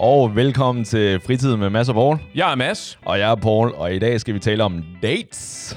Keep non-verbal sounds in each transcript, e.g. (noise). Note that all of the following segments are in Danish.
Og velkommen til Fritid med Mads og Paul. Jeg er Mads. Og jeg er Paul, og i dag skal vi tale om dates.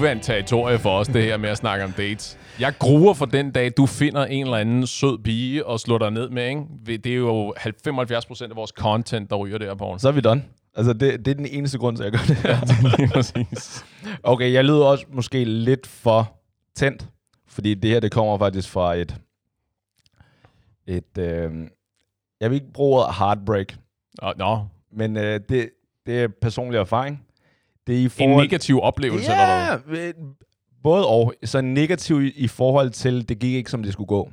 Uvandt territorie for os, det her med at snakke om dates. Jeg gruer for den dag, du finder en eller anden sød pige og slår dig ned med, ikke? Det er jo 75 procent af vores content, der ryger der, på Så er vi done. Altså, det, det er den eneste grund til, at jeg gør det her. Lige præcis. Okay, jeg lyder også måske lidt for tændt, fordi det her, det kommer faktisk fra et... et øh, jeg vil ikke bruge ordet heartbreak, Nå, nå. men øh, det, det er personlig erfaring. Det er i En forhold... negativ oplevelse, eller Ja, øh, både og. Så negativ i, forhold til, det gik ikke, som det skulle gå.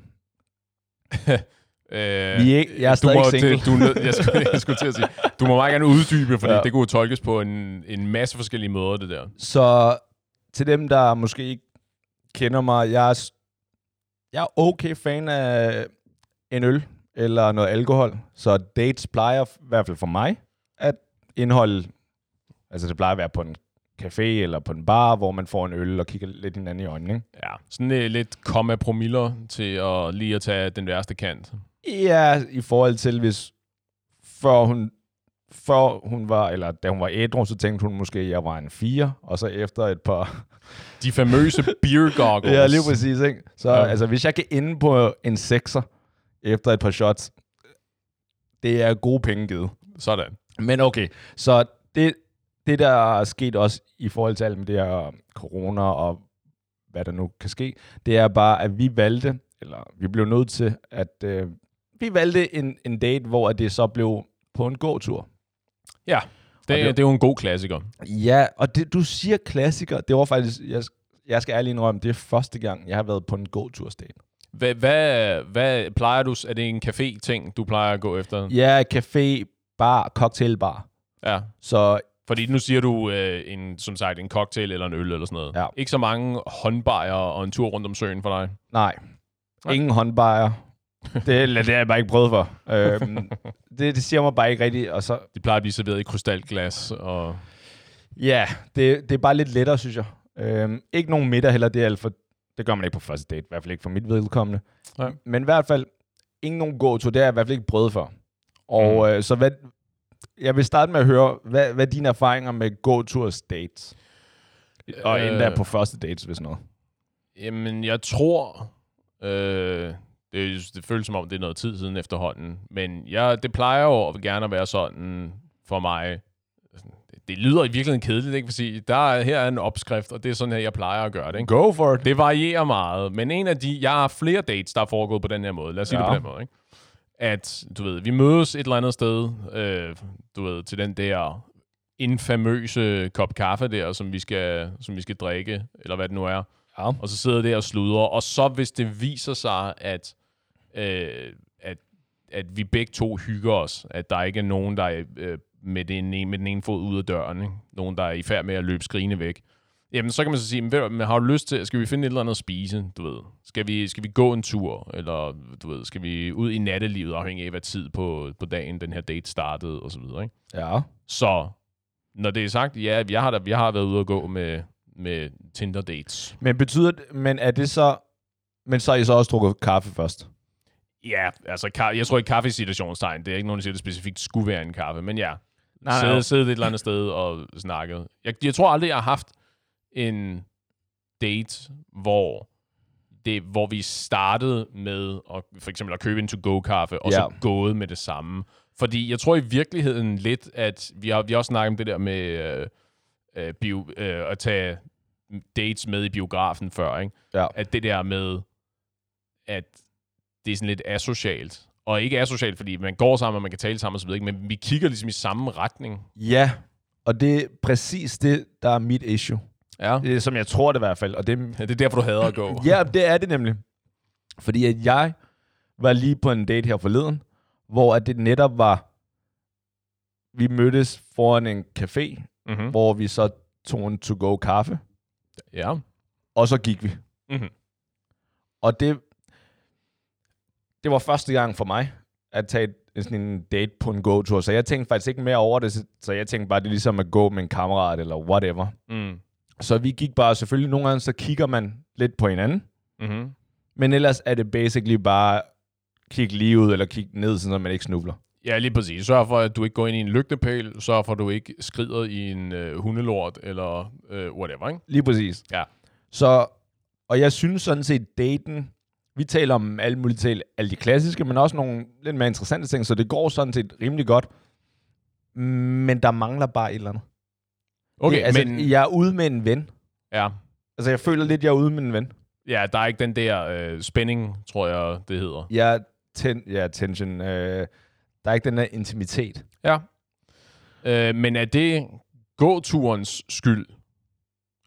hvad? (laughs) Øh, Vi er ikke- jeg er du stadig må, single. Det, du, jeg, skulle, jeg skulle til at sige, du må meget gerne uddybe, fordi Ja. ja. det kunne tolkes på en, en masse forskellige måder, det der. Så til dem, der måske ikke kender mig, jeg er, jeg er okay fan af en øl eller noget alkohol. Så dates plejer, i hvert fald for mig, at indeholde, altså det plejer at være på en café eller på en bar, hvor man får en øl og kigger lidt hinanden i øjnene. Ikke? Ja, sådan uh, lidt komma promiller til at lige at tage den værste kant. Ja, i forhold til hvis før hun, før hun var, eller da hun var ædru, så tænkte hun måske, at jeg var en fire, og så efter et par (laughs) De famøse beer goggles. (laughs) Ja, lige præcis, ikke? Så Ja. altså, hvis jeg kan ende på en sekser efter et par shots, det er gode penge givet. Sådan. Men okay, så det, det der er sket også i forhold til alt med det her corona og hvad der nu kan ske, det er bare, at vi valgte, eller vi blev nødt til, at øh, vi valgte en, en date, hvor det så blev på en gåtur. Ja, det, det- det er jo en god klassiker. Ja, og det, du siger klassiker, det var faktisk, jeg, jeg skal ærligt indrømme, det er første gang, jeg har været på en gåtursdate. Hvad, hvad, hvad plejer du? Er det en café-ting, du plejer at gå efter? Ja, café, bar, cocktailbar. Ja. Så Fordi nu siger du, øh, en, som sagt, en cocktail eller en øl eller sådan noget. Ja. Ikke så mange håndbajer og en tur rundt om søen for dig. nej, Nej. ingen håndbajer. Det, (laughs) det har jeg bare ikke prøvet for. øhm, (laughs) det, det siger mig bare ikke rigtigt. Og så, De plejer at blive serveret i krystalglas. Og... ja, det, det er bare lidt lettere, synes jeg. Øhm, ikke nogen middag heller, det er alt for, det gør man ikke på første date, i hvert fald ikke for mit vedkommende. Nej. Men i hvert fald, ingen nogen gåtur, det har jeg i hvert fald ikke prøvet for. Og Mm. øh, så hvad, jeg vil starte med at høre, hvad, hvad er dine erfaringer med gåturs dates? Og Øh, endda på første dates, hvis noget. Jamen, jeg tror... Øh, det, det føles som om, det er noget tid siden efterhånden. Men jeg, det plejer jo at gerne at være sådan for mig. Det, det lyder i virkeligheden kedeligt, ikke? Fordi der er, her er en opskrift, og det er sådan her, jeg plejer at gøre det. Ikke? Go for it. Det varierer meget, men en af de... Jeg har flere dates, der er foregået på den her måde. Lad os sige Ja. det på den måde, ikke? At, du ved, vi mødes et eller andet sted, øh, du ved, til den der infamøse kop kaffe der, som vi skal, som vi skal drikke, eller hvad det nu er. Ja. Og så sidder der og sludrer. Og så hvis det viser sig, at, øh, at, at vi begge to hygger os, at der ikke er nogen, der er øh, med, den ene, med den ene fod ud af døren, ikke? nogen, der er i færd med at løbe skrigende væk, Jamen, så kan man så sige, men, har du lyst til, skal vi finde et eller andet at spise, du ved? Skal vi, skal vi gå en tur, eller du ved, skal vi ud i nattelivet, afhængig af, hvad tid på, på dagen den her date startede, og så videre, ikke? Ja. Så, når det er sagt, ja, jeg har, da, jeg har været ude at gå med, med Tinder-dates. Men betyder det, men er det så, men så har I så også drukket kaffe først? Ja, altså, jeg tror ikke kaffe i situationstegn, det er ikke nogen, der siger, det specifikt skulle være en kaffe, men ja, Nej, sidde, nej. sidde et eller andet sted og snakket. Jeg, jeg tror aldrig, jeg har haft en date, hvor det, hvor vi startede med at, for eksempel at købe en to-go-kaffe, og Ja. så gået med det samme. Fordi jeg tror i virkeligheden lidt, at vi har, vi har også snakket om det der med øh, øh, bio, øh, at tage dates med i biografen før, ikke? Ja. At det der med, at det er sådan lidt asocialt. Og ikke asocialt, fordi man går sammen, og man kan tale sammen osv., men vi kigger ligesom i samme retning. Ja, og det er præcis det, der er mit issue. Ja. Det som jeg tror det i hvert fald. Og det, Det er derfor, du hader at gå. (laughs) ja, det er det nemlig. Fordi at jeg var lige på en date her forleden, hvor at det netop var, vi mødtes foran en café, Mm-hmm. hvor vi så tog en to-go kaffe, Ja. og så gik vi. Mhm. Og det, det var første gang for mig, at tage et, sådan en date på en gåtur. Så jeg tænkte faktisk ikke mere over det, så- så jeg tænkte bare, det er ligesom at gå med en kammerat eller whatever. Mm. Så vi gik bare, selvfølgelig nogle gange, så kigger man lidt på hinanden, Mm-hmm. men ellers er det basically bare kigge lige ud eller kigge ned, så man ikke snubler. Ja, lige præcis. Sørg for, at du ikke går ind i en lygtepæl. Sørg for, at du ikke skrider i en øh, hundelort eller øh, whatever, ikke? Lige præcis. Ja. Så, og jeg synes sådan set, daten, vi taler om alle mulige ting, alle de klassiske, men også nogle lidt mere interessante ting, så det går sådan set rimelig godt. Men der mangler bare et eller andet. Okay, det, altså, men... jeg er ude med en ven. Ja. Altså, jeg føler lidt, jeg er ude med en ven. ja, der er ikke den der øh, spænding, tror jeg, det hedder. Er ten, ja, tension. Øh, der er ikke den der intimitet. Ja. Øh, men er det gåturens skyld?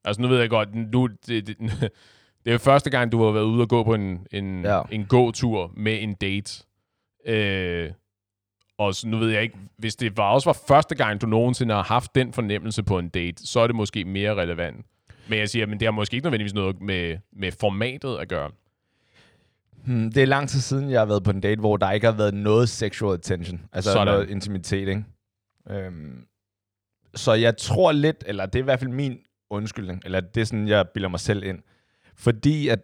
Altså, nu ved jeg godt, nu, det, det, (laughs) det er jo første gang, du har været ude og gå på en, en, Ja. ja. en gåtur med en date. Øh, og så, nu ved jeg ikke, hvis det var også var første gang, du nogensinde har haft den fornemmelse på en date, så er det måske mere relevant. Men jeg siger, men det har måske ikke nødvendigvis noget med, med formatet at gøre. Hmm, det er lang tid siden, jeg har været på en date, hvor der ikke har været noget sexual attention. Altså Sådan. noget intimitet, ikke? Øhm, så jeg tror lidt, eller det er i hvert fald min undskyldning, eller det er sådan, jeg bilder mig selv ind. Fordi at,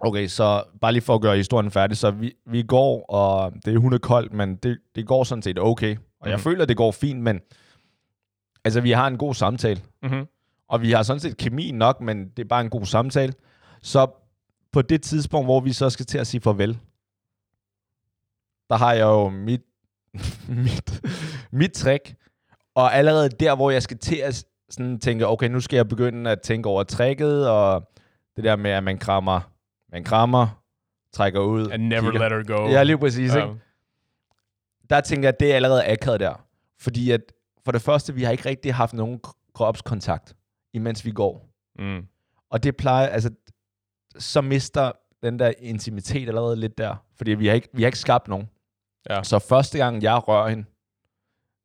okay, så bare lige for at gøre historien færdig, så vi, vi går, og det er hundekoldt, men det, det går sådan set okay. Og jeg Mhm. føler, det går fint, men altså, vi har en god samtale. Mm-hmm. Og vi har sådan set kemi nok, men det er bare en god samtale. Så på det tidspunkt, hvor vi så skal til at sige farvel, der har jeg jo mit, (laughs) mit, mit trick. Og allerede der, hvor jeg skal til at sådan tænke, okay, nu skal jeg begynde at tænke over tricket, og det der med, at man krammer, man krammer, trækker ud. And never kigger. let her go. Ja, lige præcis. Ja. Ikke? Der tænker jeg, at det er allerede akavet der. Fordi at for det første, vi har ikke rigtig haft nogen kropskontakt, imens vi går. Mm. Og det plejer, altså, så mister den der intimitet allerede lidt der. Fordi vi har ikke, vi har ikke skabt nogen. Ja. Så første gang, jeg rører hende,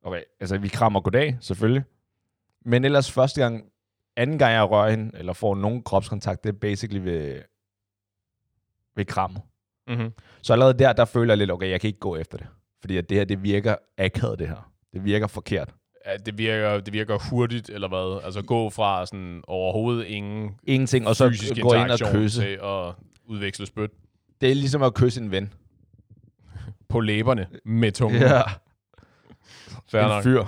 okay, altså vi krammer goddag, selvfølgelig. Men ellers første gang, anden gang jeg rører hende, eller får nogen kropskontakt, det er basically ved, ved krammet. Mm-hmm. Så allerede der, der føler jeg lidt, okay, jeg kan ikke gå efter det. Fordi at det her, det virker akavet, det her. Det virker forkert. Ja, det virker, det virker hurtigt, eller hvad? Altså gå fra sådan overhovedet ingen Ingenting, og så gå ind og kysse. til at udveksle spyt Det er ligesom at kysse en ven. på læberne med tungen. Ja. Fair en nok. fyr.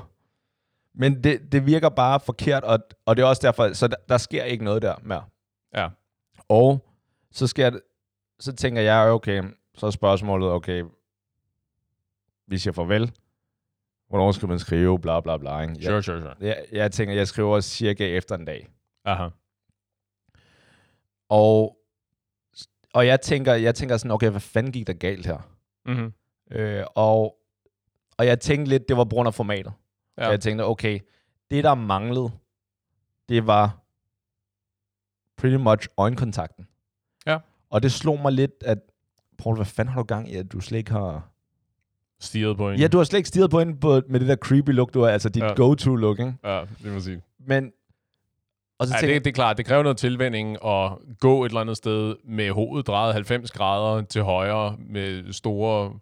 Men det, det virker bare forkert, og, og det er også derfor, så der, der sker ikke noget der mere. Ja. Og så, skal jeg, så tænker jeg, okay, så er spørgsmålet, okay, vi siger farvel. Hvornår skal man skrive, bla bla bla. Ikke? Jeg, Sure, sure, sure. jeg, jeg tænker, jeg skriver cirka efter en dag. Aha. Og, og jeg tænker, jeg tænker sådan, okay, hvad fanden gik der galt her? Mm-hmm. Øh, og, og jeg tænkte lidt, det var på grund af formatet. Ja. Ja. Så jeg tænkte, okay, det der manglede, det var pretty much øjenkontakten. Og det slog mig lidt, at Paul, hvad fanden har du gang i, at du slet ikke har... Stirret på en. Ja, du har slet ikke stirret på hende på, med det der creepy look, du har, altså dit Ja. ja. go-to-look, ikke? Ja, det må sige. Men... Og så Ja, det, det er klart, det kræver noget tilvænding at gå et eller andet sted med hovedet drejet 90 grader til højre med store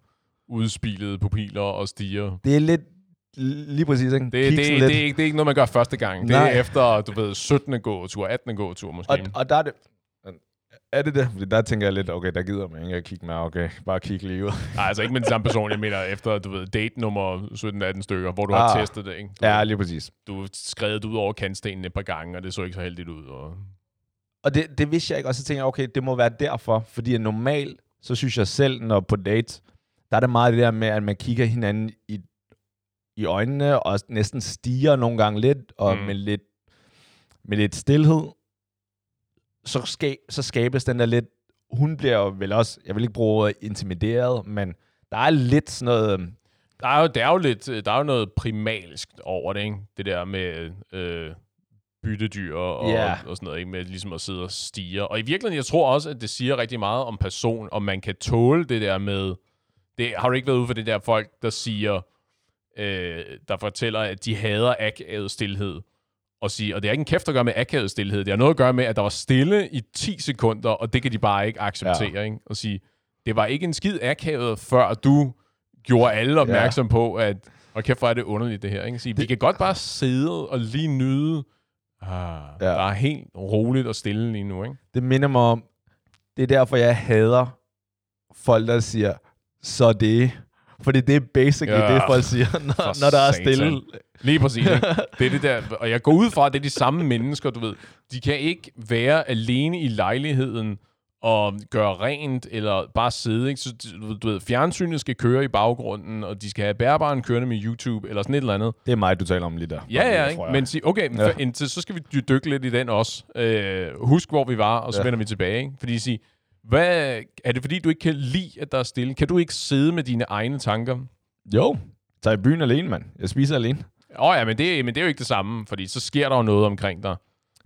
udspilede pupiller og stiger. det er lidt... Lige præcis, ikke? Det, det, det, lidt. det, er ikke, det er ikke noget, man gør første gang. Det Nej. er efter, du ved, 17. gåtur, 18. gåtur måske. Og, og der er det... Er det det? Fordi der tænker jeg lidt, okay, der gider man ikke at kigge med, okay, bare kigge lige ud. Nej, altså ikke med den samme person, jeg mener efter, du ved, date nummer 17-18 stykker, hvor du har Ah. testet det, ikke? Du, Ja, lige præcis. du har skrevet ud over kantstenen et par gange, og det så ikke så heldigt ud. Og... Og det, det vidste jeg ikke, og så tænkte jeg, okay, det må være derfor, fordi normalt, så synes jeg selv, når på date, der er det meget det der med, at man kigger hinanden i, i øjnene, og næsten stiger nogle gange lidt, og mm. med, lidt, med lidt stillhed, så, ska, så skabes den der lidt, hun bliver vel også, jeg vil ikke bruge ordet intimideret, men der er lidt sådan noget, øhm, Der er jo, der er jo lidt, der er jo noget primalsk over det, ikke? Det der med øh, byttedyr og, Ja. og sådan noget, ikke? Med ligesom at sidde og stige. Og i virkeligheden, jeg tror også, at det siger rigtig meget om person, om man kan tåle det der med... Det, har du ikke været ude for det der folk, der siger, øh, der fortæller, at de hader akavet stillhed. Og, sige, og det er ikke en kæft at gøre med akavet stillhed. Det har noget at gøre med, at der var stille i 10 sekunder, og det kan de bare ikke acceptere. Ja. Ikke? Og sige, det var ikke en skid akavet, før du gjorde alle opmærksom ja. på, at og kæft, hvor er det underligt, det her. Ikke? Sige, det... Vi kan godt bare sidde og lige nyde, ah, ja. der er helt roligt og stille lige nu. Ikke? Det minder mig om, det er derfor, jeg hader folk, der siger, så det fordi det er basically ja, det, folk siger, når, når der er stille. Lige præcis. Ikke? (laughs) Det er det der, og jeg går ud fra, at det er de samme mennesker, du ved. De kan ikke være alene i lejligheden og gøre rent, eller bare sidde. Ikke? Så, du ved, fjernsynet skal køre i baggrunden, og de skal have bærbaren kørende med YouTube, eller sådan et eller andet. Det er mig, du taler om lige der. Ja, ja, ikke? men sig, okay, ja. indtil, så skal vi dykke lidt i den også. Øh, husk, hvor vi var, og så ja. vender vi tilbage. Ikke? Fordi sige, hvad, er det fordi, du ikke kan lide, at der er stille? Kan du ikke sidde med dine egne tanker? Jo, tag i byen alene, mand. Jeg spiser alene. Åh oh, ja, men det, men det er jo ikke det samme, fordi så sker der jo noget omkring dig.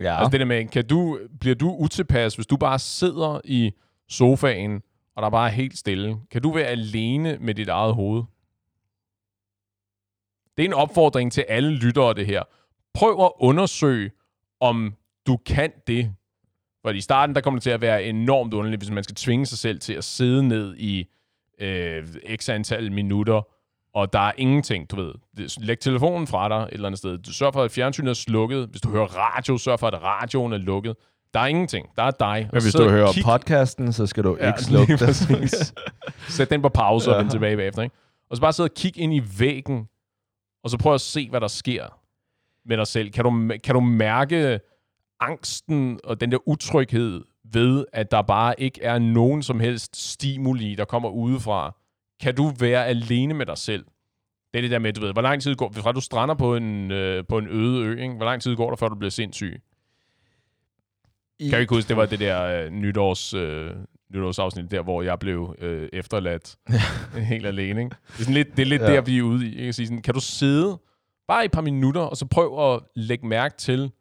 Ja. Altså det der med, kan du, bliver du utilpas, hvis du bare sidder i sofaen, og der bare er helt stille? Kan du være alene med dit eget hoved? Det er en opfordring til alle lyttere, det her. Prøv at undersøge, om du kan det. For i starten, der kommer det til at være enormt underligt, hvis man skal tvinge sig selv til at sidde ned i øh, x antal minutter, og der er ingenting, du ved. Læg telefonen fra dig et eller andet sted. Du sørger for, at fjernsynet er slukket. Hvis du hører radio, sørg for, at radioen er lukket. Der er ingenting. Der er dig. Men hvis du hører kig... podcasten, så skal du ja, ikke slukke den. (laughs) Sæt den på pause ja. og vend tilbage bagefter. Ikke? Og så bare sidde og kigge ind i væggen, og så prøv at se, hvad der sker med dig selv. Kan du, kan du mærke angsten og den der utryghed ved, at der bare ikke er nogen som helst stimuli, der kommer udefra? Kan du være alene med dig selv? Det er det der med, du ved, hvor lang tid går, fra du strander på en, øh, på en øde ø, ikke? hvor lang tid går der, før du bliver sindssyg? I... Kan jeg ikke huske, det var det der øh, nytårs, øh, nytårsafsnit der, hvor jeg blev øh, efterladt (laughs) helt alene. Ikke? Det er, sådan lidt, det er lidt ja. der, vi er ude i. Ikke? Sige sådan, kan du sidde bare et par minutter, og så prøv at lægge mærke til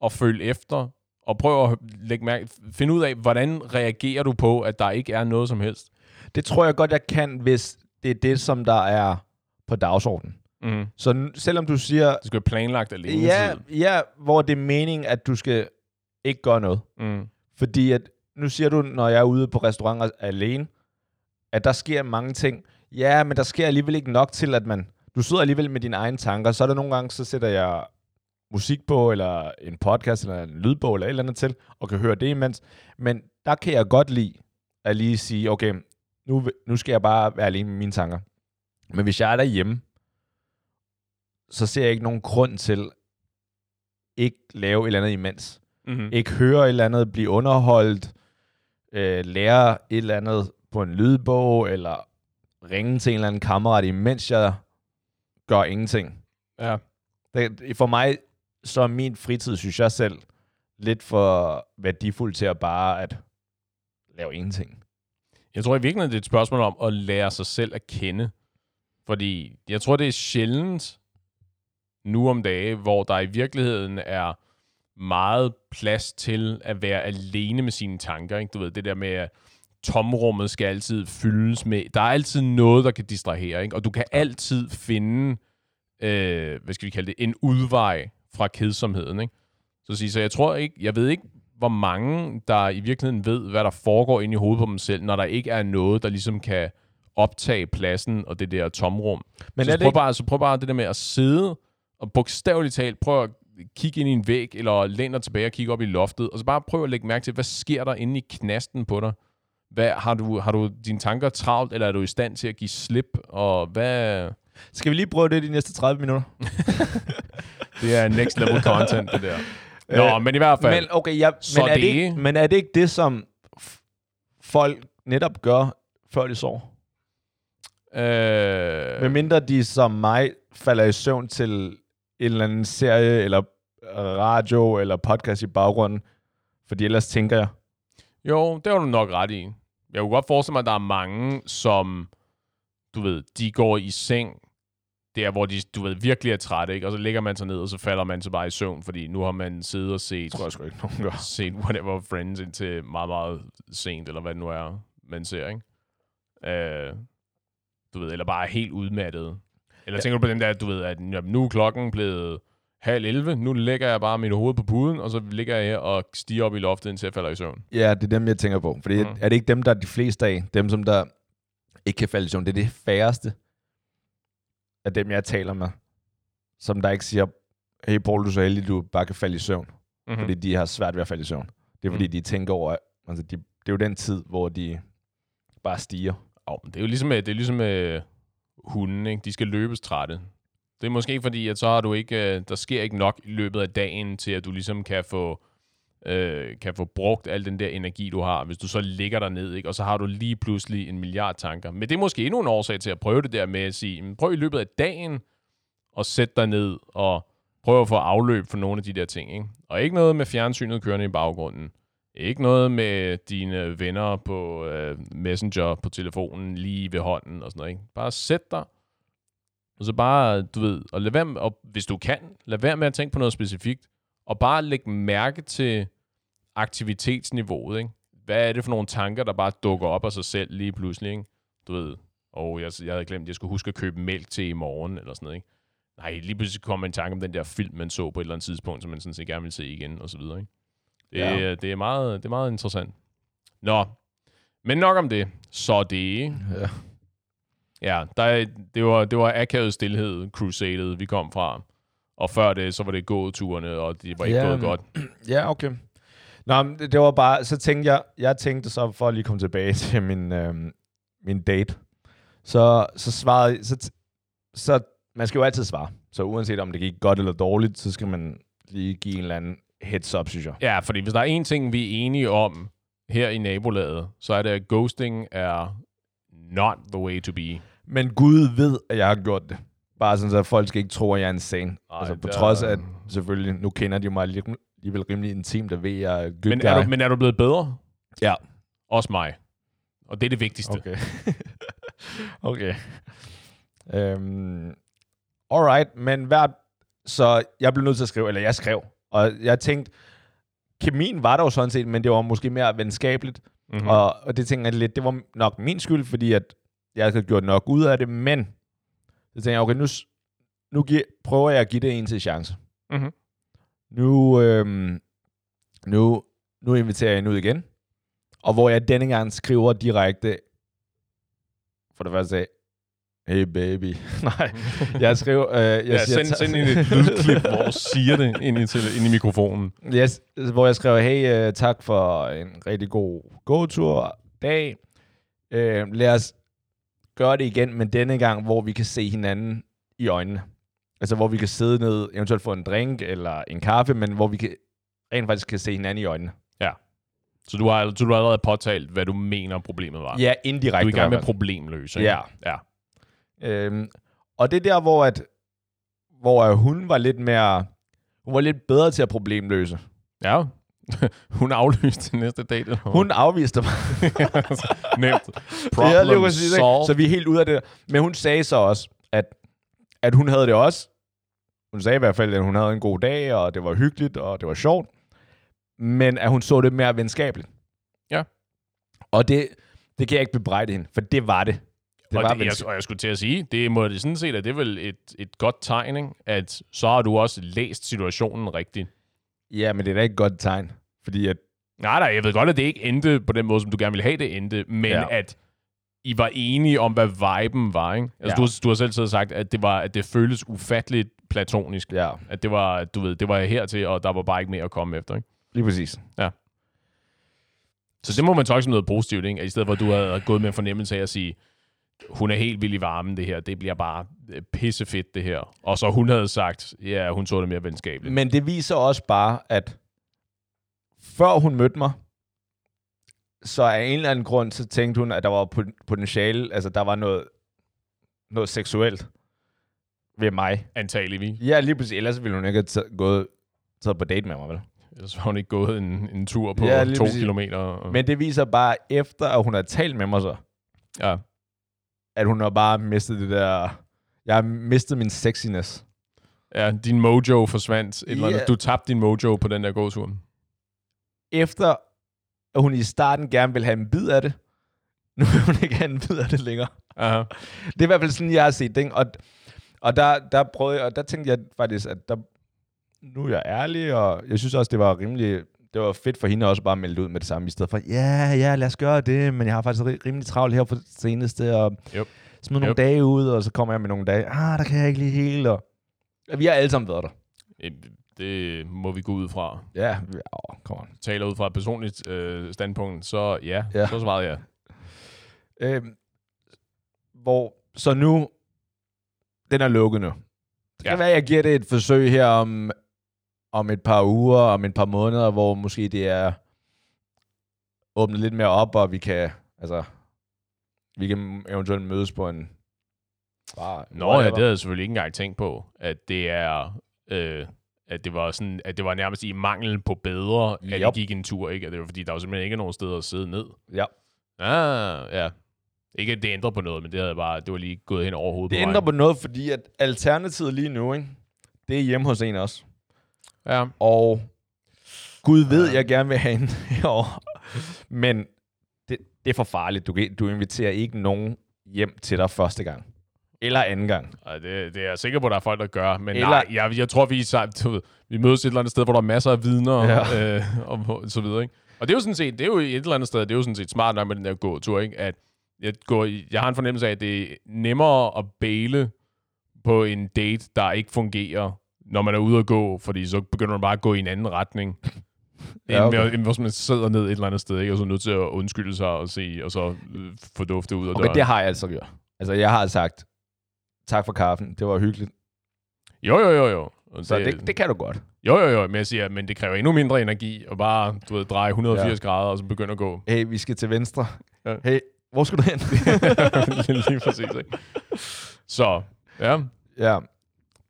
og følge efter, og prøv at lægge mærke, finde ud af, hvordan reagerer du på, at der ikke er noget som helst. Det tror jeg godt, jeg kan, hvis det er det, som der er på dagsordenen. Mm. Så selvom du siger... Du skal planlagt alene ja, tid. Ja, hvor det er meningen, at du skal ikke gøre noget. Mm. Fordi at, nu siger du, når jeg er ude på restauranter alene, at der sker mange ting. Ja, men der sker alligevel ikke nok til, at man... Du sidder alligevel med dine egne tanker. Så er der nogle gange, så sætter jeg musik på, eller en podcast, eller en lydbog, eller et eller andet til, og kan høre det imens. Men der kan jeg godt lide at lige sige, okay, nu, nu skal jeg bare være alene med mine tanker. Men hvis jeg er derhjemme, så ser jeg ikke nogen grund til ikke lave et eller andet imens. Mm-hmm. Ikke høre et eller andet, blive underholdt, øh, lære et eller andet på en lydbog, eller ringe til en eller anden kammerat, imens jeg gør ingenting. Ja. Det, for mig, så er min fritid, synes jeg selv, lidt for værdifuld til at bare at lave ingenting. Jeg tror i virkeligheden, det er et spørgsmål om at lære sig selv at kende. Fordi jeg tror, det er sjældent nu om dage, hvor der i virkeligheden er meget plads til at være alene med sine tanker. Ikke? Du ved, det der med, at tomrummet skal altid fyldes med... Der er altid noget, der kan distrahere, ikke? og du kan altid finde, øh, hvad skal vi kalde det, en udvej fra kedsomheden. Ikke? Så, sige, så jeg tror ikke, jeg ved ikke, hvor mange, der i virkeligheden ved, hvad der foregår inde i hovedet på dem selv, når der ikke er noget, der ligesom kan optage pladsen og det der tomrum. Men så, det prøv ikke... bare, så prøv bare det der med at sidde og bogstaveligt talt prøv at kigge ind i en væg, eller læne dig tilbage og kigge op i loftet, og så bare prøv at lægge mærke til, hvad sker der inde i knasten på dig? Hvad, har, du, har du dine tanker travlt, eller er du i stand til at give slip? Og hvad... Skal vi lige prøve det de næste 30 minutter? (laughs) det er next level (laughs) content, det der. Nå, øh, men i hvert fald. Men, okay, ja, men, er det, ikke, men er det ikke det, som folk netop gør, før de sover? Øh... Med mindre de som mig falder i søvn til en eller anden serie, eller radio, eller podcast i baggrunden. Fordi ellers tænker jeg. Jo, det har du nok ret i. Jeg kunne godt forestille mig, at der er mange, som, du ved, de går i seng der, hvor de, du ved, virkelig er trætte, ikke? Og så ligger man sig ned, og så falder man så bare i søvn, fordi nu har man siddet og set... Tror jeg sgu ikke, nogen gør. (laughs) Set whatever Friends indtil meget, meget sent, eller hvad det nu er, man ser, ikke? Øh, du ved, eller bare helt udmattet. Eller ja. tænker du på den der, du ved, at jamen, nu er klokken blevet halv 11, nu lægger jeg bare mit hoved på puden, og så ligger jeg her og stiger op i loftet, indtil jeg falder i søvn. Ja, det er dem, jeg tænker på. Fordi mm. er det ikke dem, der er de fleste af? Dem, som der ikke kan falde i søvn. Det er det færreste af dem, jeg taler med, som der ikke siger, hey Paul, du er så heldig, du bare kan falde i søvn. Mm-hmm. Fordi de har svært ved at falde i søvn. Det er fordi, mm. de tænker over, altså de, det er jo den tid, hvor de bare stiger. Oh, det er jo ligesom med, det er ligesom med hunden, ikke? De skal løbes trætte. Det er måske fordi, at så har du ikke, øh, der sker ikke nok i løbet af dagen, til at du ligesom kan få, øh, kan få brugt al den der energi, du har, hvis du så ligger der ned, ikke? og så har du lige pludselig en milliard tanker. Men det er måske endnu en årsag til at prøve det der med at sige, prøv i løbet af dagen at sætte dig ned og prøve at få afløb for nogle af de der ting. Ikke? Og ikke noget med fjernsynet kørende i baggrunden. Ikke noget med dine venner på øh, Messenger på telefonen lige ved hånden og sådan noget. Ikke? Bare sæt dig, og så bare, du ved, og, lad være med, og hvis du kan, lad være med at tænke på noget specifikt, og bare læg mærke til aktivitetsniveauet. Ikke? Hvad er det for nogle tanker, der bare dukker op af sig selv lige pludselig? Ikke? Du ved, og jeg, jeg havde glemt, at jeg skulle huske at købe mælk til i morgen, eller sådan noget. Ikke? Nej, lige pludselig kom en tanke om den der film, man så på et eller andet tidspunkt, som man sådan set gerne vil se igen, og så videre. Ikke? Det, ja. det, er meget, det er meget interessant. Nå, men nok om det. Så det... Ja. Ja, der, det, var, det var akavet stillhed, Crusadet, vi kom fra. Og før det, så var det gåturene, og det var ikke ja, gået godt. (clears throat) Ja, okay. Nå, det var bare, så tænkte jeg, jeg tænkte så, for at lige komme tilbage (laughs) til min, øh, min date, så, så svarede, så, så man skal jo altid svare. Så uanset om det gik godt eller dårligt, så skal man lige give en eller anden heads up, synes jeg. Ja, fordi hvis der er en ting, vi er enige om her i nabolaget, så er det, at ghosting er not the way to be. Men Gud ved, at jeg har gjort det. Bare sådan, så folk skal ikke tro, at jeg er en sane. Altså, på der... trods af, at selvfølgelig, nu kender de mig alligevel rimelig intimt, der ved jeg er men er, du, men er du blevet bedre? Ja. Også mig. Og det er det vigtigste. Okay. (laughs) okay. Um, alright, men hvad... Så jeg blev nødt til at skrive, eller jeg skrev, og jeg tænkte, kemien var der jo sådan set, men det var måske mere venskabeligt. Mm-hmm. Og, og det tænker jeg lidt, det var nok min skyld, fordi at jeg havde gjort nok ud af det, men så tænkte jeg, okay, nu, nu giver, prøver jeg at give det en til chance. Mm-hmm. Nu, øhm, nu, nu inviterer jeg hende ud igen, og hvor jeg denne gang skriver direkte, for det første, hey baby. (laughs) Nej, jeg skriver... Øh, jeg ja, siger, send, send et lydklip, hvor du (laughs) siger det ind i, til, ind i mikrofonen. Yes, hvor jeg skriver, hey, uh, tak for en rigtig god gåtur dag. Uh, lad os gøre det igen, men denne gang, hvor vi kan se hinanden i øjnene. Altså, hvor vi kan sidde ned, eventuelt få en drink eller en kaffe, men hvor vi kan, rent faktisk kan se hinanden i øjnene. Ja. Så du har, så du har allerede påtalt, hvad du mener, problemet var? Ja, indirekte. Du er i gang med problemløse. Ja. ja. Øhm, og det er der, hvor, at, hvor hun var lidt mere... Hun var lidt bedre til at problemløse. Ja. (laughs) hun aflyste næste date? Eller? Hun afviste mig. (laughs) Nemt. (laughs) Problem ja, præcis, solved. Så vi er helt ude af det. Men hun sagde så også, at, at hun havde det også. Hun sagde i hvert fald, at hun havde en god dag, og det var hyggeligt, og det var sjovt. Men at hun så det mere venskabeligt. Ja. Og det, det kan jeg ikke bebrejde hende, for det var det. Det og, var det, jeg, og jeg skulle til at sige, det må det sådan set, at det er vel et, et godt tegn, ikke? at så har du også læst situationen rigtigt. Ja, men det er da ikke et godt tegn. Fordi at... Nej, nej, jeg ved godt, at det ikke endte på den måde, som du gerne ville have det endte, men ja. at I var enige om, hvad viben var, ikke? Altså, ja. du, du har selv sagt, at det, var, at det føltes ufatteligt platonisk. Ja. At det var, du ved, det var hertil, og der var bare ikke mere at komme efter, ikke? Lige præcis. Ja. Så det må man tolke som noget positivt, ikke? At I stedet for, at du havde gået med en fornemmelse af at sige, hun er helt vild i varmen, det her. Det bliver bare øh, pissefedt, det her. Og så hun havde sagt, ja, hun så det mere venskabeligt. Men det viser også bare, at før hun mødte mig, så af en eller anden grund, så tænkte hun, at der var potentiale, altså der var noget, noget seksuelt ved mig. Antageligvis. Ja, lige præcis. Ellers ville hun ikke have gået taget på date med mig, vel? Ellers har hun ikke gået en, en tur på ja, to præcis. kilometer. Og... Men det viser bare, efter at hun har talt med mig så, ja. at hun har bare mistet det der... Jeg har mistet min sexiness. Ja, din mojo forsvandt. Et yeah. Du tabte din mojo på den der gåtur efter at hun i starten gerne vil have en bid af det, (laughs) nu vil hun ikke have en bid af det længere. Uh-huh. (laughs) Det er i hvert fald sådan, jeg har set det. Og, Og der, der prøvede jeg, og der tænkte jeg faktisk, at der, nu er jeg ærlig, og jeg synes også, det var rimelig, det var fedt for hende også bare at melde ud med det samme, i stedet for, ja, ja, lad os gøre det, men jeg har faktisk ri- rimelig travlt her for det seneste, og Yep. smid nogle Yep. dage ud, og så kommer jeg med nogle dage, ah, der kan jeg ikke lige helt, og vi har alle sammen været der. Det må vi gå ud fra. Ja, åh, kom on. Taler ud fra et personligt øh, standpunkt, så ja, Ja. så svarede jeg. Øhm, hvor, så nu, den er lukket nu. Det kan Ja. være, jeg giver det et forsøg her om, om et par uger, om et par måneder, hvor måske det er åbnet lidt mere op, og vi kan, altså, vi kan eventuelt mødes på en bar. Nå ja, det havde jeg selvfølgelig ikke engang tænkt på, at det er... Øh, at det var sådan, at det var nærmest i mangel på bedre, at vi gik en tur, ikke? At det var fordi, der var simpelthen ikke nogen steder at sidde ned. Ja. Ah, ja. Ikke at det ændrer på noget, men det havde bare, det var lige gået hen over hovedet Det på ændrer på noget, fordi at alternativet lige nu, ikke, det er hjemme hos en også. Ja. Og Gud ved, jeg gerne vil have en (laughs) herovre. Men det, det er for farligt. Du, du inviterer ikke nogen hjem til dig første gang. Eller anden gang. Ej, det, det er jeg sikker på, at der er folk, der gør. Men Eller- nej, jeg, jeg tror, vi, du ved, vi mødes et eller andet sted, hvor der er masser af vidner Ja. øh, og, og så videre. Ikke? Og det er jo sådan set, det er jo et eller andet sted, det er jo sådan set smart nok med den der gåtur, ikke? at jeg, går, jeg har en fornemmelse af, at det er nemmere at bæle på en date, der ikke fungerer, når man er ude at gå, fordi så begynder man bare at gå i en anden retning. Ja, okay. okay. end, hvis man sidder ned et eller andet sted, ikke? og så er nødt til at undskylde sig og se, og så øh, få duftet ud af Okay, døren. det har jeg altså gjort. Altså, jeg har sagt, tak for kaffen. Det var hyggeligt. Jo, jo, jo, jo. Og Så det, det kan du godt. Jo, jo, jo, men jeg siger, men det kræver endnu mindre energi at bare, du ved, dreje 180 Ja. grader og så begynde at gå. Hey, vi skal til venstre. Ja. Hey, hvor skal du hen? (laughs) Lige præcis, ikke? Så, ja. ja.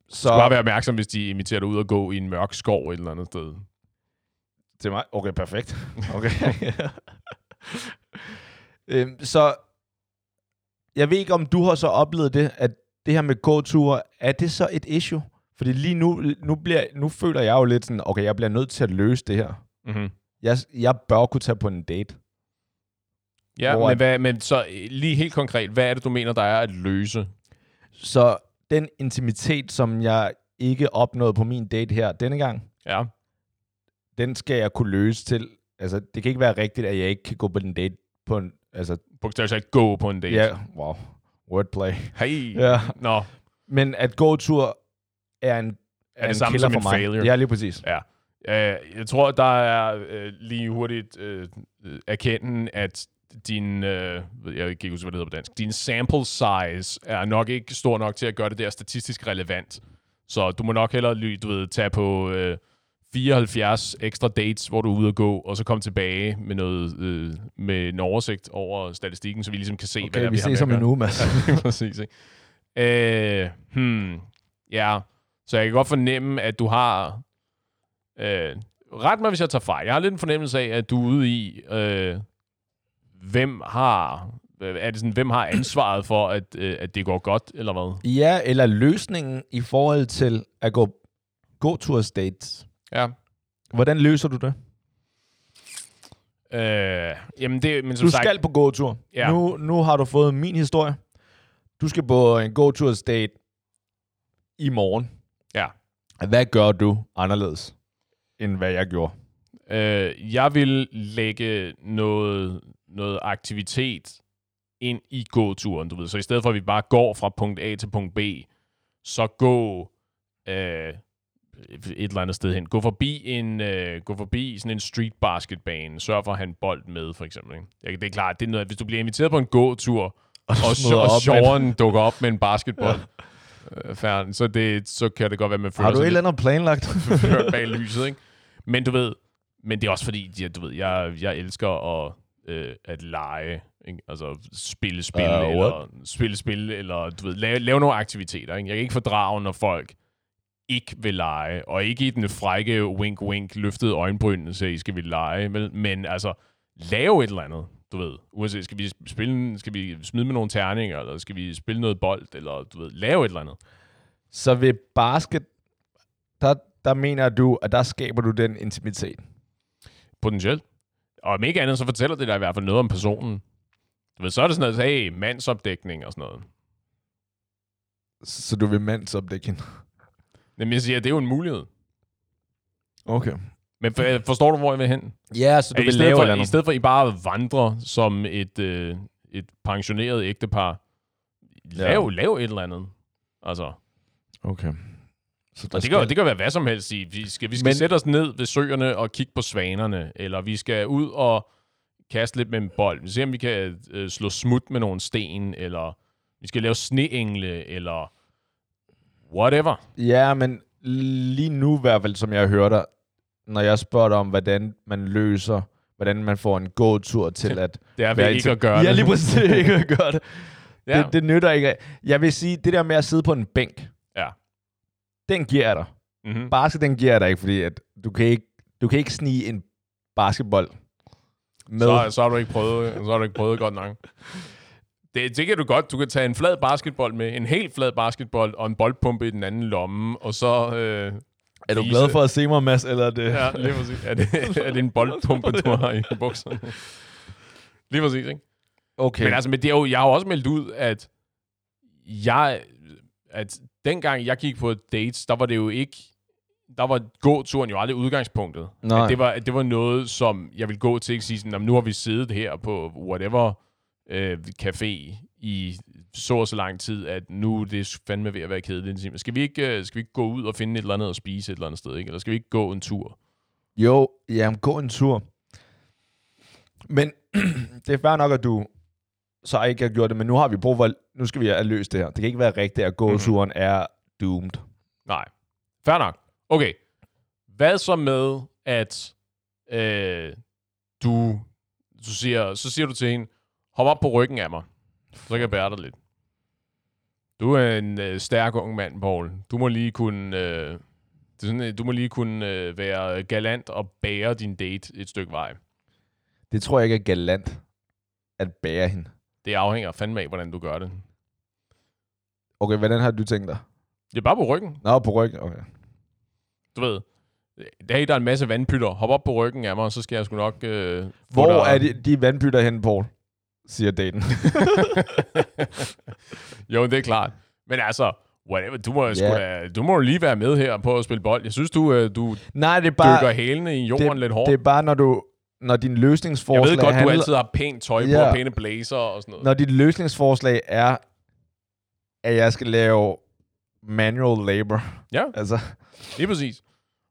Så skal bare være opmærksom, hvis de inviterer dig ud og gå i en mørk skov et eller andet sted. til mig. Okay, perfekt. Okay. (laughs) øhm, så jeg ved ikke, om du har så oplevet det, at det her med gåture, er det så et issue? Fordi lige nu, nu, bliver, nu føler jeg jo lidt sådan, okay, jeg bliver nødt til at løse det her. Mm-hmm. Jeg, jeg bør kunne tage på en date. Ja, Hvor men, hvad, men så lige helt konkret, hvad er det, du mener, der er at løse? Så den intimitet, som jeg ikke opnåede på min date her denne gang, Ja, den skal jeg kunne løse til. Altså, det kan ikke være rigtigt, at jeg ikke kan gå på en date på en... Altså, bogstaveligt talt gå på en date. ja, wow, wordplay. Hey. Ja. Nå, Men at gåtur er en, er det en samme som for en mig. failure? Ja, lige præcis. Ja. Øh, jeg tror, der er øh, lige hurtigt øh, øh, erkende, at din, øh, jeg kan ikke huske, hvad det hedder på dansk, din sample size er nok ikke stor nok til at gøre det der statistisk relevant. Så du må nok hellere du ved, tage på øh, 74 ekstra dates, hvor du er ude at gå, og så komme tilbage med noget øh, med en oversigt over statistikken, så vi ligesom kan se, hvad Okay, det er, vi med ses om en uge, Mads. (laughs) Præcis, ikke? Øh, hmm, ja, så jeg kan godt fornemme, at du har... Øh, ret mig, hvis jeg tager fejl. Jeg har lidt en fornemmelse af, at du er ude i, øh, hvem har... øh, Er det sådan, hvem har ansvaret for, at, øh, at det går godt, eller hvad? Ja, eller løsningen i forhold til at gå gåturs dates. Ja. Hvordan løser du det? Øh, jamen det, men som Du sagt, skal på gåtur. Ja. Nu, nu har du fået min historie. Du skal på en gåturs date i morgen. Ja. Hvad gør du anderledes, end hvad jeg gjorde? Øh, jeg vil lægge noget, noget aktivitet ind i gåturen, du ved. Så i stedet for, at vi bare går fra punkt A til punkt B, så gå øh, et eller andet sted hen. Gå forbi en, øh, gå forbi sådan en street basketbane. Sørg for at have en bold med, for eksempel. Ikke? Det er klart, det er noget, hvis du bliver inviteret på en gåtur, (laughs) og, og, og sjoveren dukker op med en basketball, øh, færdig, så, det, så kan det godt være, man føler Har du et eller andet planlagt? (laughs) bag lyset, ikke? Men du ved, men det er også fordi, ja, du ved, jeg, jeg elsker at, øh, at lege, ikke? altså spille spil, Uh, uh, eller spille spil, eller du ved, lave, lave nogle aktiviteter, ikke? Jeg kan ikke fordrage, når folk ikke vil lege, og ikke i den frække wink-wink løftede øjenbryn, så I skal vi lege, men, men altså, lave et eller andet, du ved. Uanset, skal vi spille, skal vi smide med nogle terninger, eller skal vi spille noget bold, eller du ved, lave et eller andet. Så ved basket, der, der mener du, at der skaber du den intimitet. Potentielt. Og om ikke andet, så fortæller det dig i hvert fald noget om personen. Du ved, så er det sådan noget, hey, mandsopdækning og sådan noget. Så du vil mandsopdække hende? Jamen, jeg siger, det er jo en mulighed. Okay. Men for, forstår du, hvor jeg vil hen? Ja, så du At i, vil stedet lave for, eller I stedet for, at I bare vandrer som et, øh, et pensioneret ægtepar, lav, Ja. lav et eller andet. Altså, Okay. Så og det, kan, det kan være hvad som helst. Vi skal, vi skal Men- Men... sætte os ned ved søerne og kigge på svanerne, eller vi skal ud og kaste lidt med en bold. Vi ser, om vi kan øh, slå smut med nogle sten, eller vi skal lave sneengle, eller whatever. Ja, men lige nu i hvert fald, som jeg hører dig, når jeg spørger dig om, hvordan man løser, hvordan man får en gåtur til at Det er være ikke at gøre ja, det. lige præcis ikke at gøre det. (laughs) Ja. det. Det nytter ikke. Jeg vil sige, det der med at sidde på en bænk, Ja. den giver jeg dig. Mm-hmm. Basket, den giver jeg dig ikke, fordi at du, kan ikke, du kan ikke snige en basketball med. Så, så, har du ikke prøvet, så har du ikke prøvet godt nok. (laughs) Det, det kan du godt. Du kan tage en flad basketball med, en helt flad basketball og en boldpumpe i den anden lomme, og så... Øh, er du vise- glad for at se mig, Mads, eller er det... Ja, lige præcis. Er det, (laughs) (laughs) er det en boldpumpe, du har i bukserne? Lige præcis, ikke? Okay. Men altså, men det er jo, jeg har jo også meldt ud, at jeg, at dengang jeg gik på dates, der var det jo ikke, der var gåturen jo aldrig udgangspunktet. Nej. At det, var, at det var noget, som jeg ville gå til, ikke sige sådan, "Nå, men nu har vi siddet her på whatever øh, café i så og så lang tid, at nu er det fandme ved at være kedeligt. Skal vi ikke, øh, skal vi ikke gå ud og finde et eller andet og spise et eller andet sted, ikke? Eller skal vi ikke gå en tur? Jo, jamen, gå en tur. Men (clears throat) det er fair nok, at du så ikke har gjort det, men nu har vi brug for, nu skal vi have løst det her. Det kan ikke være rigtigt, at gåturen mm-hmm. er doomed. Nej. Fair nok. Okay. Hvad så med, at øh, du, du siger, så siger du til hende, hop op på ryggen af mig, så kan jeg bære dig lidt. Du er en øh, stærk ung mand, Paul. Du må lige kunne, øh, det er sådan, øh, du må lige kunne øh, være galant og bære din date et stykke vej. Det tror jeg ikke er galant at bære hende. Det afhænger fandme af, hvordan du gør det. Okay, hvordan har du tænkt dig? Det er bare på ryggen. Nå, på ryggen. Okay. Du ved, der er, der er en masse vandpytter. Hop op på ryggen af mig, så skal jeg sgu nok... Øh, Hvor er de, de vandbytter hen, Paul? Siger daten. (laughs) jo, det er klart. Men altså, whatever, du må, yeah. da, du må jo lige være med her på at spille bold. Jeg synes, du, øh, du Nej, det er dykker bare, hælene i jorden lidt hårdt. det er bare, når du når din jeg løsningsforslag ved godt, du handler, altid har pænt tøj på Ja. og pæne blazer og sådan noget. når dit løsningsforslag er, at jeg skal lave manual labor. Ja. Altså, Lige præcis.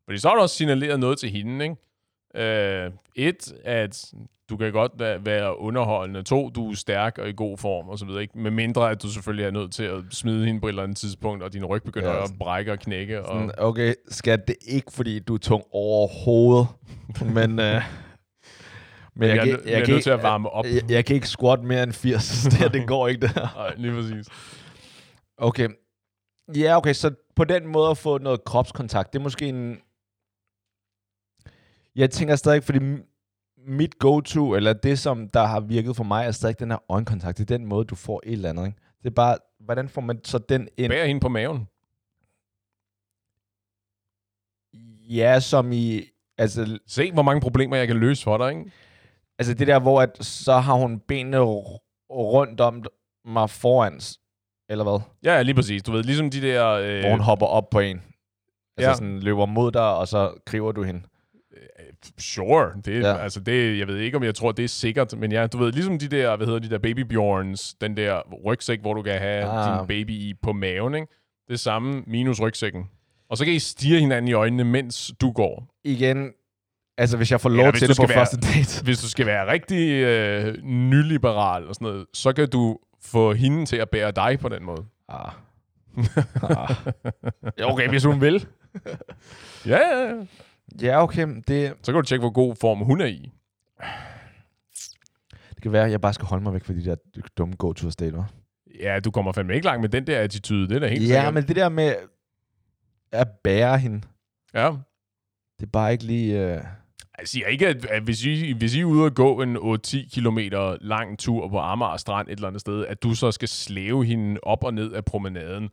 Fordi så har du også signaleret noget til hende, ikke? Øh, et, at du kan godt være, underholdende. To, du er stærk og i god form og så videre, ikke? Med mindre, at du selvfølgelig er nødt til at smide hende på et eller andet tidspunkt, og din ryg begynder Ja, at brække og knække. Og, sådan, okay, skal det ikke, fordi du er tung overhovedet. (laughs) Men, øh, men jeg, jeg, jeg, kan, jeg, jeg er kan nødt til at varme op. jeg, jeg kan ikke squat mere end 80, (laughs) så det, her, det går ikke det her. Nej, lige præcis. Okay. Ja, okay, så på den måde at få noget kropskontakt, det er måske en... Jeg tænker stadig, fordi mit go-to, eller det, som der har virket for mig, er stadig den her øjenkontakt. Det er den måde, du får et eller andet, ikke? Det er bare, hvordan får man så den ind? Bær hende på maven. Ja, som i... Altså, Se, hvor mange problemer jeg kan løse for dig, ikke? altså det der, hvor at, så har hun benene rundt om mig foran, eller hvad? Ja, ja, lige præcis. Du ved, ligesom de der... Øh, Hvor hun hopper op på en. Altså Ja. sådan løber mod dig, og så kriver du hende. Sure. Det, Ja. altså det, jeg ved ikke, om jeg tror, det er sikkert, men ja, du ved, ligesom de der, hvad hedder de der Baby Bjorns, den der rygsæk, hvor du kan have Ah. din baby i på maven, ikke? Det samme minus rygsækken. Og så kan I stige hinanden i øjnene, mens du går. igen, altså hvis jeg får lov til det på være- første date. (laughs) Hvis du skal være rigtig øh, nyliberal og sådan noget, så kan du få hende til at bære dig på den måde. Ah. (laughs) ah. Okay, hvis hun vil. (laughs) Ja, ja, ja. Ja, okay. Det, Så kan du tjekke, hvor god form hun er i. det kan være, at jeg bare skal holde mig væk fra de der dumme go to state, hva'? Ja, du kommer fandme ikke langt med den der attitude, det er da helt Ja, sikkert. men det der med at bære hende, Ja. det er bare ikke lige... Uh... Jeg siger ikke, at, at hvis, I, hvis I er ude og gå en 8-10 kilometer lang tur på Amager Strand et eller andet sted, at du så skal slæve hende op og ned af promenaden.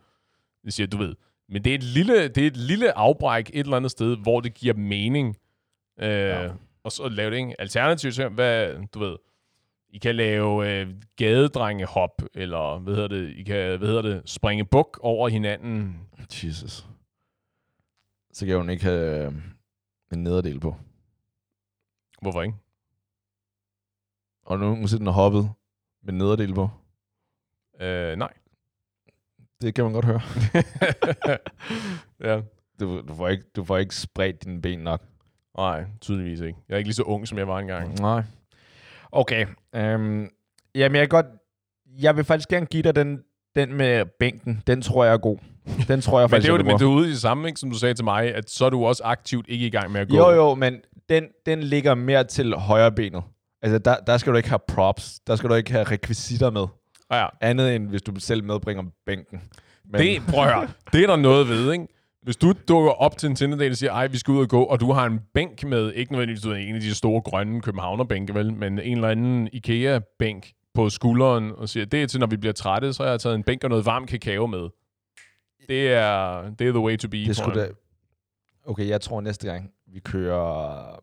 Det siger, du ved. Men det er et lille, det er et lille afbræk et eller andet sted, hvor det giver mening. Øh, Ja. Og så lave det, ikke? Alternativt, så, hvad, du ved, I kan lave øh, gadedrengehop, eller hvad hedder det, I kan, hvad hedder det, springe buk over hinanden. Jesus. Så kan hun ikke have øh, en nederdel på. Hvorfor ikke? Og nu måske den har hoppet med nederdel på. Øh, nej. Det kan man godt høre. (laughs) ja. Du, du, får ikke, du får ikke spredt dine ben nok. Nej, tydeligvis ikke. Jeg er ikke lige så ung, som jeg var engang. Nej. Okay. Øhm, jamen, jeg kan godt... Jeg vil faktisk gerne give dig den, den med bænken. Den tror jeg er god. Den tror jeg (laughs) Men faktisk det er jo det, men det er ude i det samme, ikke, som du sagde til mig, at så er du også aktivt ikke i gang med at gå. Jo, jo, men den, den ligger mere til højre benet. Altså, der, der skal du ikke have props. Der skal du ikke have rekvisitter med. Ja. Andet end, hvis du selv medbringer bænken. Men, Det, prøv at høre, det er der noget ved, ikke? Hvis du dukker op til en Tinder-date og siger, ej, vi skal ud og gå, og du har en bænk med, ikke nødvendigvis du en af de store grønne københavnerbænke, vel, men en eller anden IKEA-bænk på skulderen, og siger, det er til, når vi bliver trætte, så har jeg taget en bænk og noget varm kakao med. Det er, det er the way to be. det skulle da... Okay, jeg tror næste gang, vi kører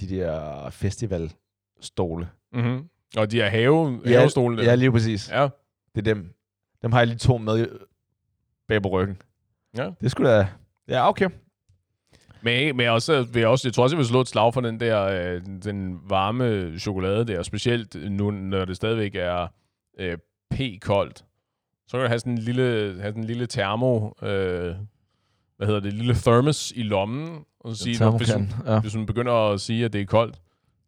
de der festivalstole. Mm-hmm. Og de her have, Ja, havestole der. Ja, lige præcis. ja. Det er dem. Dem har jeg lige to med bag på ryggen. Ja. Det skulle da... Ja, okay. Men, men også, vil jeg, også, jeg tror også, jeg vil slå et slag for den der øh, den varme chokolade der, specielt nu, når det stadigvæk er øh, p-koldt. Så kan du have sådan en lille, have sådan en lille termo, øh, hvad hedder det, lille thermos i lommen, og så sige, når, hvis, hun, ja. hvis hun begynder at sige, at det er koldt,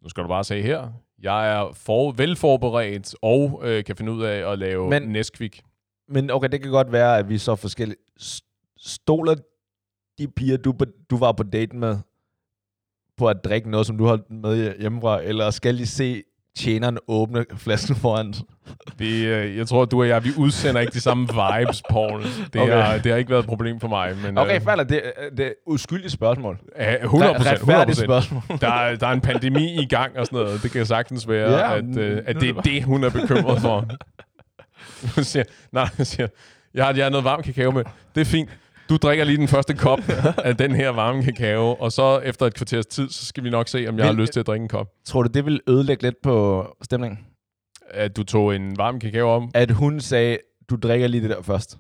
så skal du bare sige her, jeg er for, velforberedt og øh, kan finde ud af at lave Men- Men, Nesquik. Men okay, det kan godt være, at vi så forskellige. Stoler de piger, du, du var på date med, på at drikke noget, som du har med hjemmefra, eller skal de se tjeneren åbne flasken foran? Vi, øh, jeg tror, du og jeg, vi udsender ikke de samme vibes, Paul. Det, Okay. har, det har ikke været et problem for mig. Men, Okay, øh, falder, det, er- det er uskyldigt spørgsmål. Ja, 100 procent. 100 Retfærdigt spørgsmål. Der, er- der er en pandemi i gang og sådan noget. Det kan sagtens være, Ja, at, øh, at det er er det det, hun er bekymret for. (laughs) Hun siger, nej, hun siger, jeg har, jeg har noget varm kakao med. Det er fint. Du drikker lige den første kop (laughs) af den her varme kakao, og så efter et kvarters tid, så skal vi nok se, om jeg har Men- lyst til at drikke en kop. Tror du, det vil ødelægge lidt på stemningen? At du tog en varm kakao om. At hun sagde, du drikker lige det der først.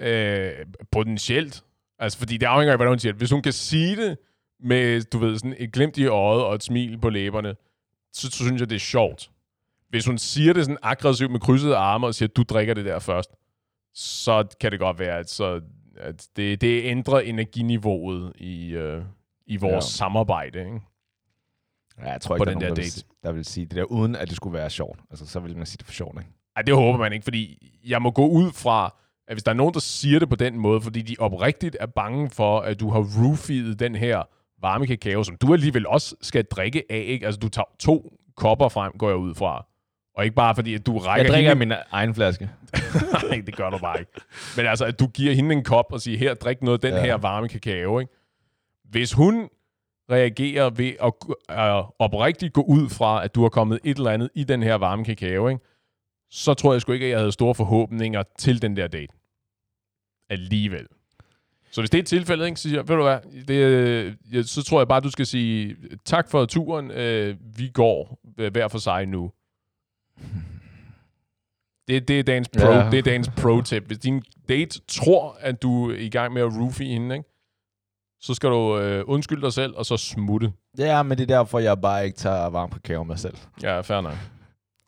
Øh, potentielt. Altså, fordi det afhænger af, hvordan hun siger det. Hvis hun kan sige det med, du ved, sådan et glimt i øjet og et smil på læberne, så, så synes jeg, det er sjovt. Hvis hun siger det sådan aggressivt med krydsede arme og siger, du drikker det der først, så kan det godt være, at, så, at det, det ændrer energiniveauet i, øh, i vores Ja. samarbejde. Ikke? Ja, jeg tror På ikke, den der, er der vil, date. sige- der vil sige det der, uden at det skulle være sjovt. Altså, så vil man sige det for sjovt, ikke? Ej, det håber man ikke, fordi jeg må gå ud fra, at hvis der er nogen, der siger det på den måde, fordi de oprigtigt er bange for, at du har roofiet den her varme kakao, som du alligevel også skal drikke af, ikke? Altså, du tager to kopper frem, går jeg ud fra. Og ikke bare fordi, at du rækker Jeg drikker hende... min egen flaske. (laughs) Nej, det gør du bare ikke. Men altså, at du giver hende en kop og siger, her, drik noget af den Ja. her varme kakao, ikke? Hvis hun reagerer ved at øh, oprigtigt gå ud fra, at du har kommet et eller andet i den her varme kakao, ikke? så tror jeg sgu ikke, at jeg havde store forhåbninger til den der date. Alligevel. Så hvis det er tilfældet, ikke, så siger jeg, ved du hvad, det, øh, jeg, så tror jeg bare, du skal sige, tak for turen, øh, vi går hver for sig nu. (laughs) Det, det, er dagens pro, Ja. det er dagens pro-tip. Hvis din date tror, at du er i gang med at roofie hende, ikke, så skal du øh, undskylde dig selv, og så smutte. Ja, men det er derfor, jeg bare ikke tager varm kakao med selv. Ja, fair nok.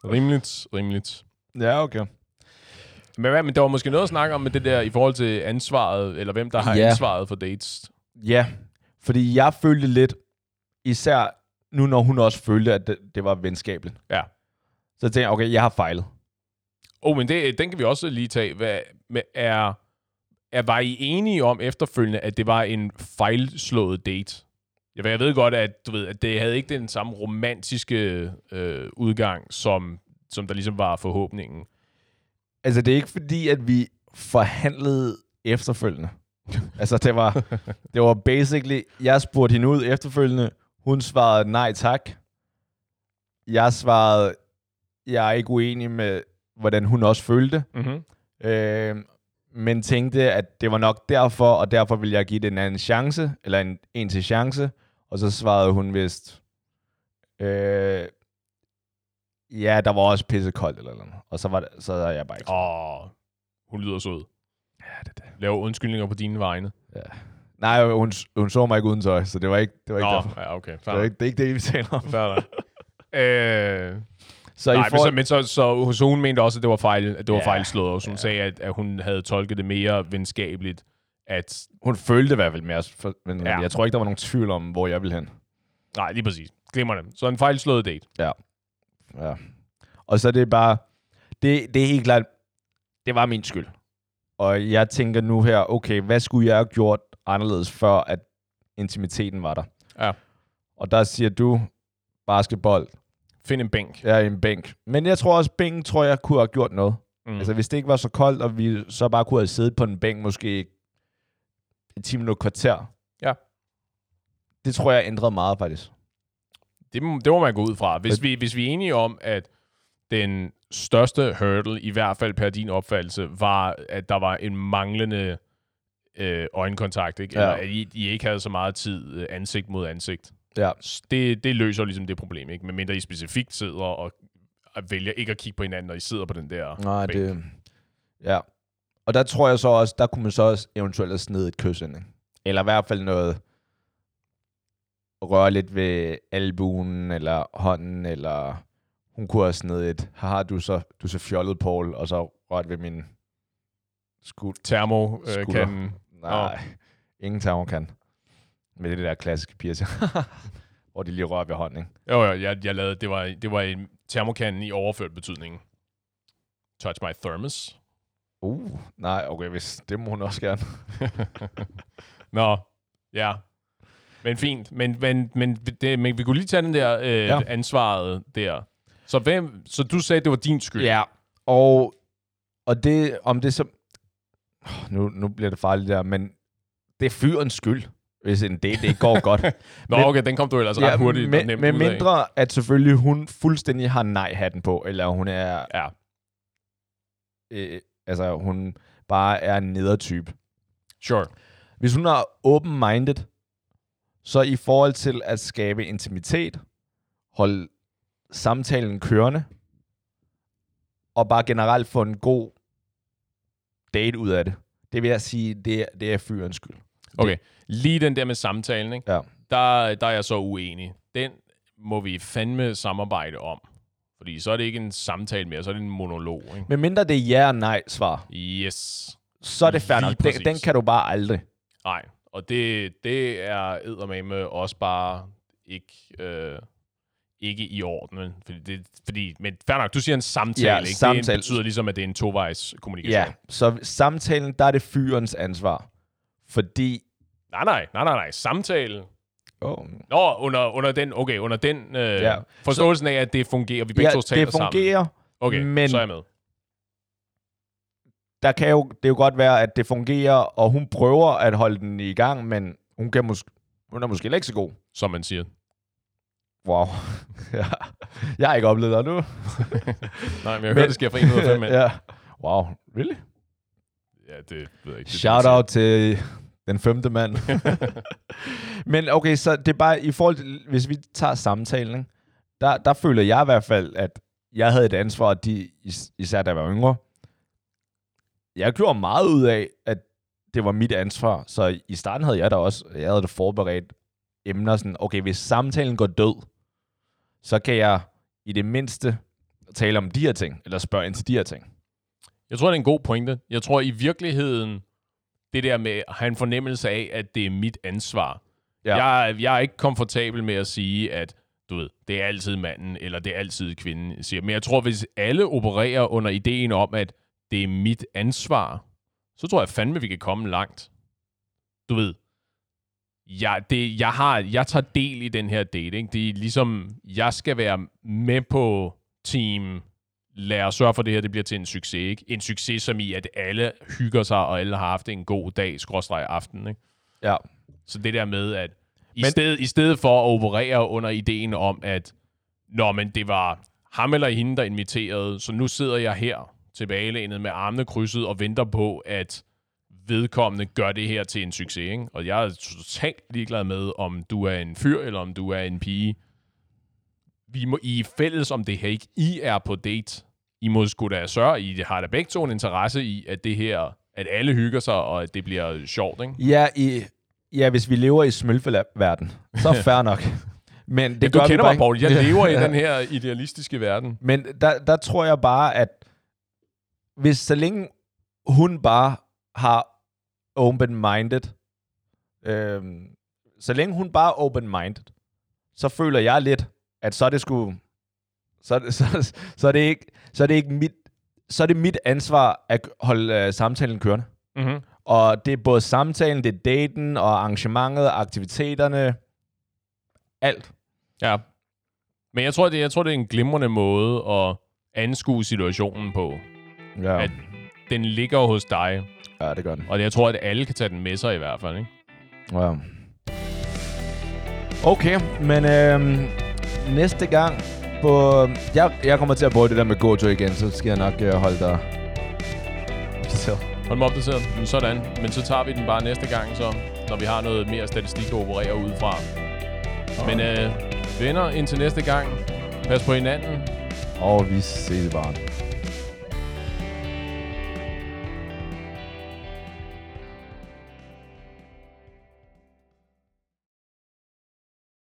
Rimeligt, rimeligt. Ja, okay. Men, hvad, men der var måske noget at snakke om med det der i forhold til ansvaret, eller hvem der har Ja. ansvaret for dates. Ja, fordi jeg følte lidt, især nu når hun også følte, at det, det var venskabeligt. Ja. Så tænkte, jeg, okay, jeg har fejlet. Oh, men det, den kan vi også lige tage. Hvad, med, er, er, var I enige om efterfølgende, at det var en fejlslået date? Jeg, ved- jeg ved godt, at, du ved, at det havde ikke den samme romantiske øh, udgang, som, som der ligesom var forhåbningen. Altså, det er ikke fordi, at vi forhandlede efterfølgende. (laughs) altså, det var, det var basically, jeg spurgte hende ud efterfølgende, hun svarede nej tak. Jeg svarede, jeg er ikke uenig med, hvordan hun også følte. Mm-hmm. Øh, men tænkte, at det var nok derfor, og derfor ville jeg give det en anden chance, eller en, en til chance. Og så svarede hun vist, øh, Ja, der var også pisse koldt eller noget. Og så var det, så er jeg bare ikke. Åh, hun lyder sød. Ja, det er det. Laver undskyldninger på dine vegne. Nej, hun, hun så mig ikke uden tøj, så det var ikke det. Var ikke Nå, derfor. ja, okay. Det, Fair er nok. ikke, det er ikke det, vi taler om. Fair (laughs) øh, Så nej, i forhold, men, så, men så, så, så hun mente også, at det var, fejl, at det var Ja, fejlslået, og hun ja. sagde, at, at hun havde tolket det mere venskabeligt, at hun følte i hvert fald mere, for, men Ja. ja. jeg tror ikke, der var nogen tvivl om, hvor jeg ville hen. Nej, lige præcis. Glemmer det. Så en fejlslået date. Ja. Og så er det bare, det, det er helt klart, det var min skyld. Og jeg tænker nu her, okay, hvad skulle jeg have gjort anderledes, før at intimiteten var der? Ja. Og der siger du, basketball, Find en bænk. i en bænk. Men jeg tror også, bænken tror jeg kunne have gjort noget. Mm. Altså hvis det ikke var så koldt, og vi så bare kunne have siddet på en bænk måske et 10 minutter kvarter. Ja. Det tror jeg ændrede meget faktisk. Det, det må man gå ud fra. Hvis vi, hvis vi er enige om, at den største hurdle, i hvert fald per din opfattelse, var, at der var en manglende øh, øjenkontakt, ikke? Eller Ja. at I, I ikke havde så meget tid øh, ansigt mod ansigt. Ja. Det, det løser ligesom det problem, ikke? Medmindre I specifikt sidder og, vælger ikke at kigge på hinanden, når I sidder på den der Nej, bænk. det... Ja. Og der tror jeg så også, der kunne man så også eventuelt have snedet et kys ind. ikke? Eller i hvert fald noget røre lidt ved albuen, eller hånden, eller hun kunne have snedet et, haha, du så, du så fjollet, Paul, og så rørt ved min skud. Termo øh, kan... Nej, ingen termor kan. Med det der klassiske piercing. (laughs) hvor de lige rører ved hånden, ikke? Jo, jo, jeg, jeg lavede, det var, det var en termokanden i overført betydning. Touch my thermos. Uh, nej, okay, hvis, det må hun også gerne. (laughs) Nå, ja. Men fint. Men, men, men, det, men vi kunne lige tage den der øh, ja. Ansvaret der. Så, hvem, så du sagde, det var din skyld? Ja, og, og det, om det så... Nu, nu bliver det farligt der, men det er fyrens skyld, hvis en date ikke går godt. (laughs) Nå, Men- okay, den kom du ellers ret hurtigt og med, nemt med mindre, at selvfølgelig hun fuldstændig har nej-hatten på, eller hun er, Ja, øh, altså hun bare er en nedertype. sure. Hvis hun er open-minded, så i forhold til at skabe intimitet, holde samtalen kørende, og bare generelt få en god date ud af det, det vil jeg sige, det er, det er fyrens skyld. Okay, lige den der med samtalen, ikke? Ja. Der, der er jeg så uenig. Den må vi fandme samarbejde om. Fordi så er det ikke en samtale mere, så er det en monolog, ikke? Men mindre det er ja og nej svar, Yes. så er det Lige nok. Den, præcis. den kan du bare aldrig. Nej, og det, det er eddermame også bare ikke, øh, ikke i orden. vel? Fordi, det, fordi, men fair nok, du siger en samtale, Ja, ikke? Det samtale. betyder ligesom, at det er en tovejs kommunikation. Ja, så samtalen, der er det fyrens ansvar. Fordi... Nej, nej, nej, nej, nej. Samtale. Oh, Nå, under, under den, okay, under den øh, Ja. forståelsen af, at det fungerer, vi begge ja, to taler det fungerer, sammen. Okay, men- så er jeg med. der kan jo, det jo godt være, at det fungerer, og hun prøver at holde den i gang, men hun, kan mås- hun er måske ikke så god. Som man siger. Wow. (laughs) Jeg har ikke oplevet det nu. (laughs) Nej, men jeg hører, det sker for en ud af fem mænd. (laughs) ja. Wow, really? ja, det ved jeg ikke. Det, Shout out til den femte mand. (laughs) Men okay, så det er bare i forhold til, hvis vi tager samtalen, ikke? der, der føler jeg i hvert fald, at jeg havde et ansvar, og de, is- især da jeg var yngre, jeg gjorde meget ud af, at det var mit ansvar. Så i starten havde jeg da også, jeg havde da forberedt emner sådan, okay, hvis samtalen går død, så kan jeg i det mindste tale om de her ting, eller spørge ind til de her ting. Jeg tror, det er en god pointe. Jeg tror i virkeligheden, det der med at have en fornemmelse af, at det er mit ansvar. Ja. Jeg, jeg er ikke komfortabel med at sige, at du ved, det er altid manden, eller det er altid kvinden, siger. Men jeg tror, hvis alle opererer under ideen om, at det er mit ansvar, så tror jeg fandme, vi kan komme langt. Du ved, jeg, det, jeg, har, jeg tager del i den her date. Ikke? Det er ligesom, jeg skal være med på team lad os sørge for, at det her det bliver til en succes. Ikke? En succes som i, at alle hygger sig, og alle har haft en god dag, skråstreg aften. Ikke? Ja. Så det der med, at i, Men- stedet, i stedet for at operere under ideen om, at Nå, men det var ham eller hende, der inviterede, så nu sidder jeg her tilbagelænet med armene krydset og venter på, at vedkommende gør det her til en succes. Ikke? Og jeg er totalt ligeglad med, om du er en fyr eller om du er en pige. Vi må, I er fælles om det her, ikke? I er på date. I må sgu da sørge, I har da begge to en interesse i, at det her, at alle hygger sig, og at det bliver sjovt, ikke? Ja, i, ja hvis vi lever i smølfelab-verden, så er (laughs) fair nok. Men det Det du gør kender bare mig, Paul. Jeg lever i (laughs) den her idealistiske verden. Men der, der tror jeg bare, at hvis så længe hun bare har open-minded, øhm, så længe hun bare er open-minded, så føler jeg lidt, at så er det sgu, så, (laughs) så, så, er det ikke, så er det ikke mit, så er det mit ansvar at holde øh, samtalen kørende. Mm-hmm. Og det er både samtalen, det er daten og arrangementet, aktiviteterne, alt. Ja. Men jeg tror, det, jeg tror, det er en glimrende måde at anskue situationen på. Ja, At den ligger hos dig, ja det gør den. og jeg tror, at alle kan tage den med sig i hvert fald, ikke? Ja. Okay, men øhm, næste gang på... Jeg, jeg kommer til at bruge det der med GoTo igen, så skal jeg nok øh, holde dig opdateret. Hold mig opdateret. Men sådan. Men så tager vi den bare næste gang, så, når vi har noget mere statistik at operere ud fra. Men øh, venner, indtil næste gang. Pas på hinanden. Og vi ses bare.